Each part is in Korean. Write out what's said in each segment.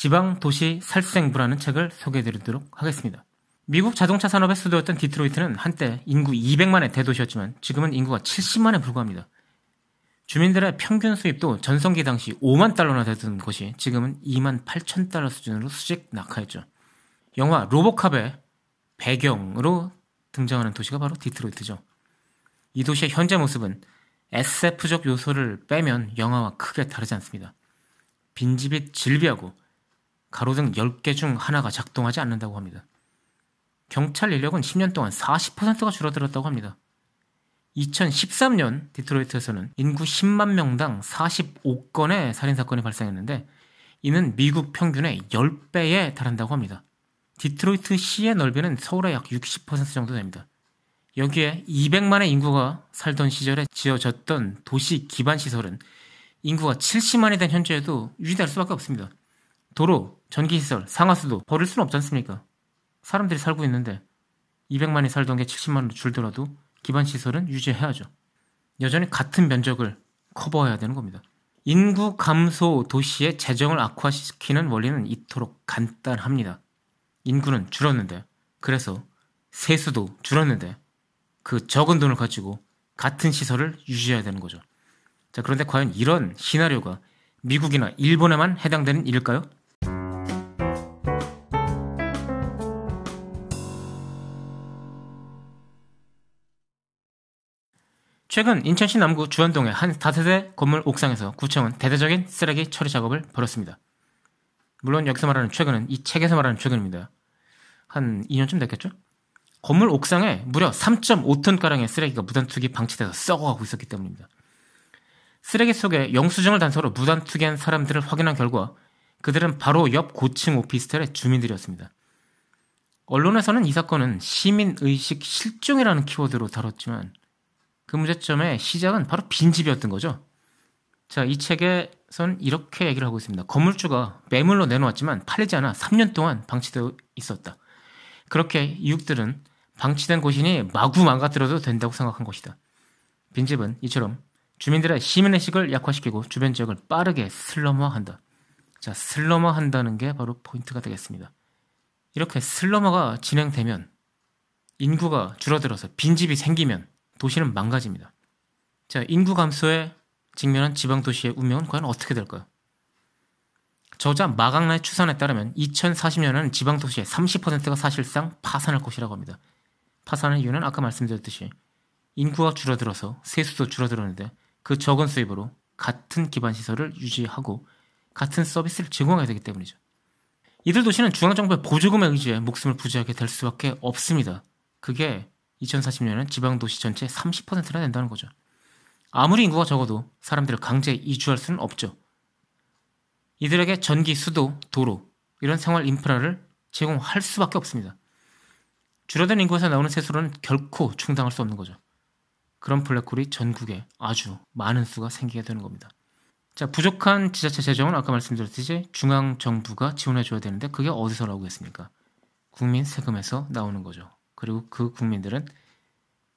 지방 도시 살생부라는 책을 소개해드리도록 하겠습니다. 미국 자동차 산업의 수도였던 디트로이트는 한때 인구 200만의 대도시였지만 지금은 인구가 70만에 불과합니다. 주민들의 평균 수입도 전성기 당시 5만 달러나 되던 곳이 지금은 2만 8천 달러 수준으로 수직 낙하했죠. 영화 로보캅의 배경으로 등장하는 도시가 바로 디트로이트죠. 이 도시의 현재 모습은 SF적 요소를 빼면 영화와 크게 다르지 않습니다. 빈집이 질비하고 가로등 10개 중 하나가 작동하지 않는다고 합니다. 경찰 인력은 10년 동안 40%가 줄어들었다고 합니다. 2013년 디트로이트에서는 인구 10만 명당 45건의 살인사건이 발생했는데 이는 미국 평균의 10배에 달한다고 합니다. 디트로이트 시의 넓이는 서울의 약 60% 정도 됩니다. 여기에 200만의 인구가 살던 시절에 지어졌던 도시 기반 시설은 인구가 70만이 된 현재에도 유지될 수밖에 없습니다. 도로, 전기시설, 상하수도 버릴 수는 없지 않습니까? 사람들이 살고 있는데 200만이 살던 게 70만으로 줄더라도 기반 시설은 유지해야죠. 여전히 같은 면적을 커버해야 되는 겁니다. 인구 감소 도시의 재정을 악화시키는 원리는 이토록 간단합니다. 인구는 줄었는데, 그래서 세수도 줄었는데, 그 적은 돈을 가지고 같은 시설을 유지해야 되는 거죠. 자, 그런데 과연 이런 시나리오가 미국이나 일본에만 해당되는 일일까요? 최근 인천시 남구 주안동의 한 다세대 건물 옥상에서 구청은 대대적인 쓰레기 처리 작업을 벌였습니다. 물론 여기서 말하는 최근은 이 책에서 말하는 최근입니다. 한 2년쯤 됐겠죠? 건물 옥상에 무려 3.5톤가량의 쓰레기가 무단투기 방치돼서 썩어가고 있었기 때문입니다. 쓰레기 속에 영수증을 단서로 무단투기한 사람들을 확인한 결과 그들은 바로 옆 고층 오피스텔의 주민들이었습니다. 언론에서는 이 사건은 시민의식 실종이라는 키워드로 다뤘지만 그 문제점의 시작은 바로 빈집이었던 거죠. 자, 이 책에선 이렇게 얘기를 하고 있습니다. 건물주가 매물로 내놓았지만 팔리지 않아 3년 동안 방치되어 있었다. 그렇게 이웃들은 방치된 곳이니 마구 망가뜨려도 된다고 생각한 것이다. 빈집은 이처럼 주민들의 시민의식을 약화시키고 주변 지역을 빠르게 슬럼화한다. 자, 슬럼화한다는 게 바로 포인트가 되겠습니다. 이렇게 슬럼화가 진행되면 인구가 줄어들어서 빈집이 생기면 도시는 망가집니다. 자, 인구 감소에 직면한 지방 도시의 운명은 과연 어떻게 될까요? 저자 마강나의 추산에 따르면 2040년에는 지방 도시의 30%가 사실상 파산할 것이라고 합니다. 파산의 이유는 아까 말씀드렸듯이 인구가 줄어들어서 세수도 줄어들었는데 그 적은 수입으로 같은 기반 시설을 유지하고 같은 서비스를 제공하게 되기 때문이죠. 이들 도시는 중앙정부의 보조금에 의지해 목숨을 부지하게 될 수밖에 없습니다. 그게 2040년은 지방 도시 전체 30%나 된다는 거죠. 아무리 인구가 적어도 사람들을 강제 이주할 수는 없죠. 이들에게 전기, 수도, 도로 이런 생활 인프라를 제공할 수밖에 없습니다. 줄어든 인구에서 나오는 세수로는 결코 충당할 수 없는 거죠. 그런 블랙홀이 전국에 아주 많은 수가 생기게 되는 겁니다. 자, 부족한 지자체 재정은 아까 말씀드렸듯이 중앙 정부가 지원해 줘야 되는데 그게 어디서 나오겠습니까? 국민 세금에서 나오는 거죠. 그리고 그 국민들은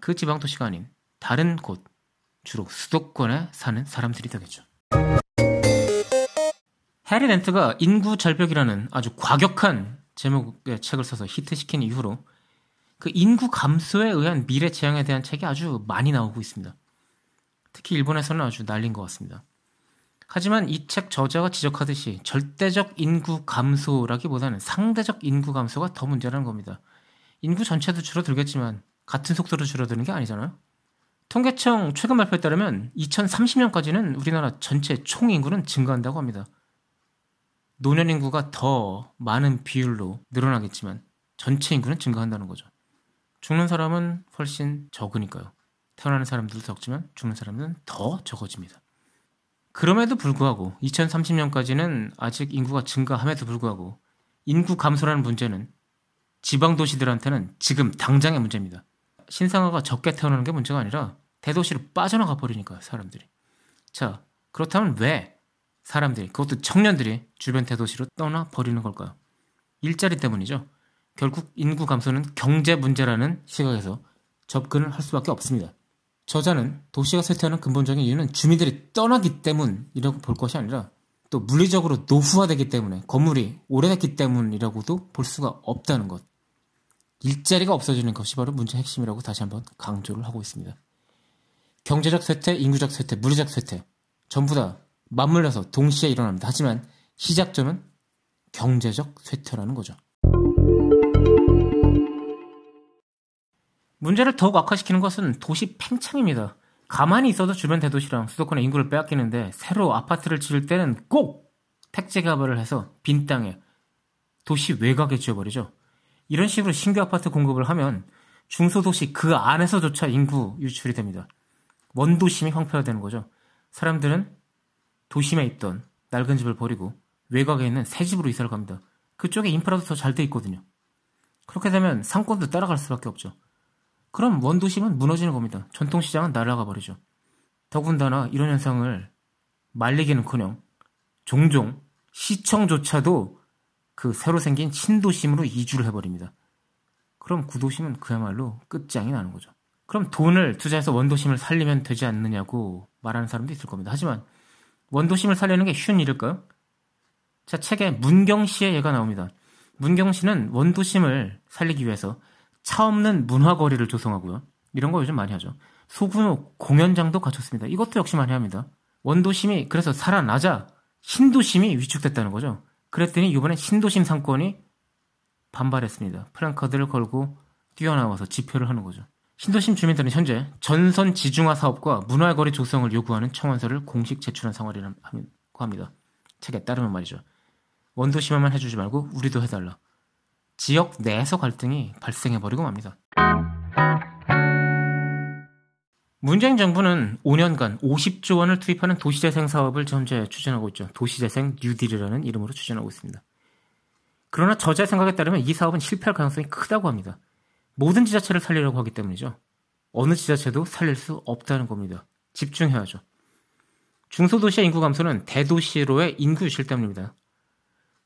그 지방 도시가 아닌 다른 곳, 주로 수도권에 사는 사람들이 되겠죠. 해리 렌트가 인구 절벽이라는 아주 과격한 제목의 책을 써서 히트시킨 이후로 그 인구 감소에 의한 미래 재앙에 대한 책이 아주 많이 나오고 있습니다. 특히 일본에서는 아주 난린 것 같습니다. 하지만 이 책 저자가 지적하듯이 절대적 인구 감소라기보다는 상대적 인구 감소가 더 문제라는 겁니다. 인구 전체도 줄어들겠지만 같은 속도로 줄어드는 게 아니잖아요. 통계청 최근 발표에 따르면 2030년까지는 우리나라 전체 총 인구는 증가한다고 합니다. 노년 인구가 더 많은 비율로 늘어나겠지만 전체 인구는 증가한다는 거죠. 죽는 사람은 훨씬 적으니까요. 태어나는 사람들도 적지만 죽는 사람은 더 적어집니다. 그럼에도 불구하고 2030년까지는 아직 인구가 증가함에도 불구하고 인구 감소라는 문제는 지방 도시들한테는 지금 당장의 문제입니다. 신생아가 적게 태어나는 게 문제가 아니라 대도시로 빠져나가 버리니까요, 사람들이. 자, 그렇다면 왜 사람들이, 그것도 청년들이 주변 대도시로 떠나 버리는 걸까요? 일자리 때문이죠. 결국 인구 감소는 경제 문제라는 시각에서 접근을 할 수밖에 없습니다. 저자는 도시가 쇠퇴하는 근본적인 이유는 주민들이 떠나기 때문이라고 볼 것이 아니라 또 물리적으로 노후화되기 때문에 건물이 오래됐기 때문이라고도 볼 수가 없다는 것. 일자리가 없어지는 것이 바로 문제의 핵심이라고 다시 한번 강조를 하고 있습니다. 경제적 쇠퇴, 인구적 쇠퇴, 물리적 쇠퇴 전부 다 맞물려서 동시에 일어납니다. 하지만 시작점은 경제적 쇠퇴라는 거죠. 문제를 더욱 악화시키는 것은 도시 팽창입니다. 가만히 있어도 주변 대도시랑 수도권의 인구를 빼앗기는데 새로 아파트를 지을 때는 꼭 택지 개발을 해서 빈 땅에 도시 외곽에 지어버리죠. 이런 식으로 신규 아파트 공급을 하면 중소도시 그 안에서조차 인구 유출이 됩니다. 원도심이 황폐화되는 거죠. 사람들은 도심에 있던 낡은 집을 버리고 외곽에 있는 새 집으로 이사를 갑니다. 그쪽에 인프라도 더 잘 돼 있거든요. 그렇게 되면 상권도 따라갈 수밖에 없죠. 그럼 원도심은 무너지는 겁니다. 전통시장은 날아가 버리죠. 더군다나 이런 현상을 말리기는커녕 종종 시청조차도 그 새로 생긴 신도심으로 이주를 해버립니다. 그럼 구도심은 그야말로 끝장이 나는 거죠. 그럼 돈을 투자해서 원도심을 살리면 되지 않느냐고 말하는 사람도 있을 겁니다. 하지만 원도심을 살리는 게 쉬운 일일까요? 자, 책에 문경시의 예가 나옵니다. 문경시는 원도심을 살리기 위해서 차 없는 문화거리를 조성하고요. 이런 거 요즘 많이 하죠. 소규모 공연장도 갖췄습니다. 이것도 역시 많이 합니다. 원도심이 그래서 살아나자 신도심이 위축됐다는 거죠. 그랬더니 이번에 신도심 상권이 반발했습니다. 프랑카드를 걸고 뛰어나와서 집회를 하는 거죠. 신도심 주민들은 현재 전선 지중화 사업과 문화거리 조성을 요구하는 청원서를 공식 제출한 상황이라고 합니다. 책에 따르면 말이죠. 원도심만 해주지 말고 우리도 해달라. 지역 내에서 갈등이 발생해버리고 맙니다. 문재인 정부는 5년간 50조 원을 투입하는 도시재생 사업을 현재 추진하고 있죠. 도시재생 뉴딜이라는 이름으로 추진하고 있습니다. 그러나 저자의 생각에 따르면 이 사업은 실패할 가능성이 크다고 합니다. 모든 지자체를 살리려고 하기 때문이죠. 어느 지자체도 살릴 수 없다는 겁니다. 집중해야죠. 중소도시의 인구 감소는 대도시로의 인구 유실 때문입니다.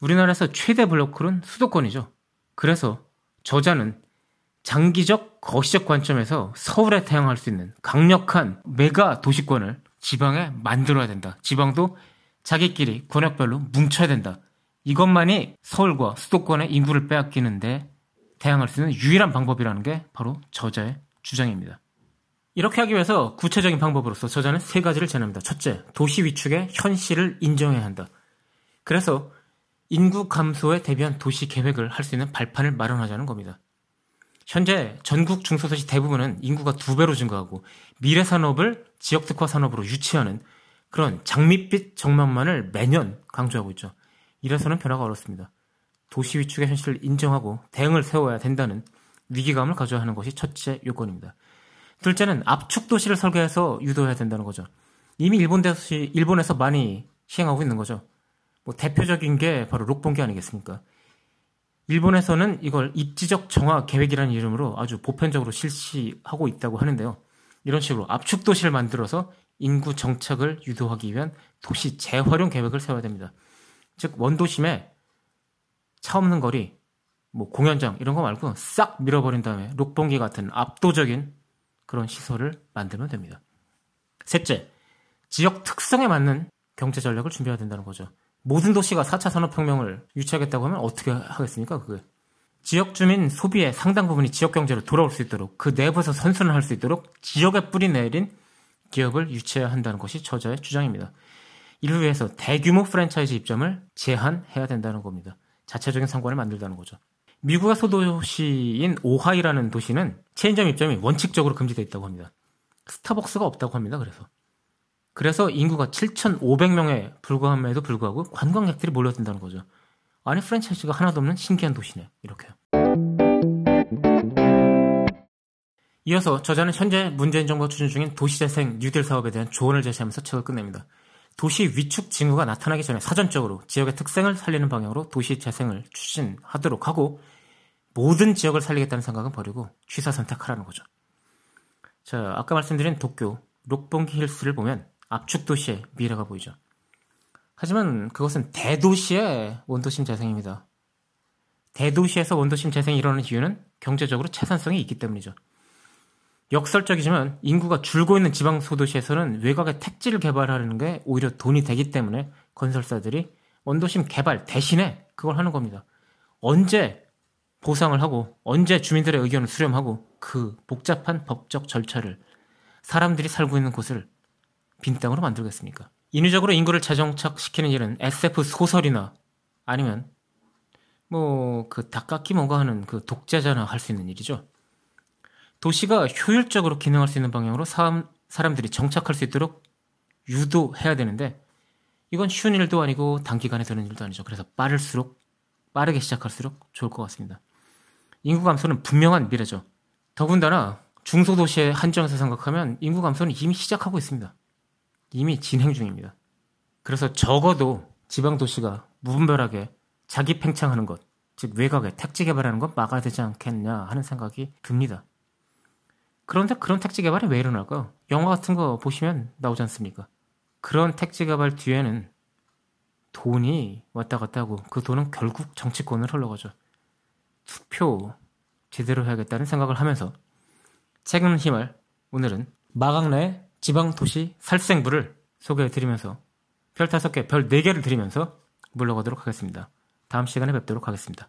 우리나라에서 최대 블록홀은 수도권이죠. 그래서 저자는 장기적 거시적 관점에서 서울에 태양할 수 있는 강력한 메가 도시권을 지방에 만들어야 된다. 지방도 자기끼리 권역별로 뭉쳐야 된다. 이것만이 서울과 수도권의 인구를 빼앗기는데 대항할 수 있는 유일한 방법이라는 게 바로 저자의 주장입니다. 이렇게 하기 위해서 구체적인 방법으로서 저자는 세 가지를 제안합니다. 첫째, 도시 위축의 현실을 인정해야 한다. 그래서 인구 감소에 대비한 도시 계획을 할 수 있는 발판을 마련하자는 겁니다. 현재 전국 중소도시 대부분은 인구가 두 배로 증가하고 미래 산업을 지역 특화 산업으로 유치하는 그런 장밋빛 정만만을 매년 강조하고 있죠. 이래서는 변화가 어렵습니다. 도시 위축의 현실을 인정하고 대응을 세워야 된다는 위기감을 가져야 하는 것이 첫째 요건입니다. 둘째는 압축 도시를 설계해서 유도해야 된다는 거죠. 이미 일본 도시, 일본에서 많이 시행하고 있는 거죠. 뭐 대표적인 게 바로 록봉기 아니겠습니까? 일본에서는 이걸 입지적 정화 계획이라는 이름으로 아주 보편적으로 실시하고 있다고 하는데요. 이런 식으로 압축 도시를 만들어서 인구 정착을 유도하기 위한 도시 재활용 계획을 세워야 됩니다. 즉 원도심에 차 없는 거리, 뭐 공연장 이런 거 말고 싹 밀어버린 다음에 록봉기 같은 압도적인 그런 시설을 만들면 됩니다. 셋째, 지역 특성에 맞는 경제 전략을 준비해야 된다는 거죠. 모든 도시가 4차 산업혁명을 유치하겠다고 하면 어떻게 하겠습니까, 그게? 지역 주민 소비의 상당 부분이 지역 경제로 돌아올 수 있도록 그 내부에서 선순을 할수 있도록 지역에 뿌리 내린 기업을 유치해야 한다는 것이 저자의 주장입니다. 이를 위해서 대규모 프랜차이즈 입점을 제한해야 된다는 겁니다. 자체적인 상권을 만들다는 거죠. 미국의 소도시인 오하이라는 도시는 체인점 입점이 원칙적으로 금지되어 있다고 합니다. 스타벅스가 없다고 합니다. 그래서 그래서 인구가 7,500명에 불과함에도 불구하고 관광객들이 몰려든다는 거죠. 아니 프랜차이즈가 하나도 없는 신기한 도시네. 이렇게요. 이어서 저자는 현재 문재인 정부가 추진 중인 도시재생 뉴딜 사업에 대한 조언을 제시하면서 책을 끝냅니다. 도시 위축 징후가 나타나기 전에 사전적으로 지역의 특성을 살리는 방향으로 도시 재생을 추진하도록 하고 모든 지역을 살리겠다는 생각은 버리고 취사 선택하라는 거죠. 자, 아까 말씀드린 도쿄 록봉기 힐스를 보면 압축 도시의 미래가 보이죠. 하지만 그것은 대도시의 원도심 재생입니다. 대도시에서 원도심 재생이 일어나는 이유는 경제적으로 채산성이 있기 때문이죠. 역설적이지만 인구가 줄고 있는 지방 소도시에서는 외곽의 택지를 개발하는 게 오히려 돈이 되기 때문에 건설사들이 원도심 개발 대신에 그걸 하는 겁니다. 언제 보상을 하고 언제 주민들의 의견을 수렴하고 그 복잡한 법적 절차를 사람들이 살고 있는 곳을 빈 땅으로 만들겠습니까? 인위적으로 인구를 재정착시키는 일은 SF 소설이나 아니면 뭐 그 닭깎기 뭔가 하는 그 독재자나 할 수 있는 일이죠. 도시가 효율적으로 기능할 수 있는 방향으로 사람, 사람들이 정착할 수 있도록 유도해야 되는데 이건 쉬운 일도 아니고 단기간에 되는 일도 아니죠. 그래서 빠를수록 빠르게 시작할수록 좋을 것 같습니다. 인구 감소는 분명한 미래죠. 더군다나 중소도시의 한정에서 생각하면 인구 감소는 이미 시작하고 있습니다. 이미 진행 중입니다. 그래서 적어도 지방도시가 무분별하게 자기 팽창하는 것, 즉 외곽에 택지 개발하는 것 막아야 되지 않겠냐 하는 생각이 듭니다. 그런데 그런 택지 개발이 왜 일어날까요? 영화 같은 거 보시면 나오지 않습니까? 그런 택지 개발 뒤에는 돈이 왔다 갔다 하고 그 돈은 결국 정치권을 흘러가죠. 투표 제대로 해야겠다는 생각을 하면서 책임 힘을 오늘은 마강래의 지방도시 살생부를 소개해드리면서 별 5개, 별 4개를 드리면서 물러가도록 하겠습니다. 다음 시간에 뵙도록 하겠습니다.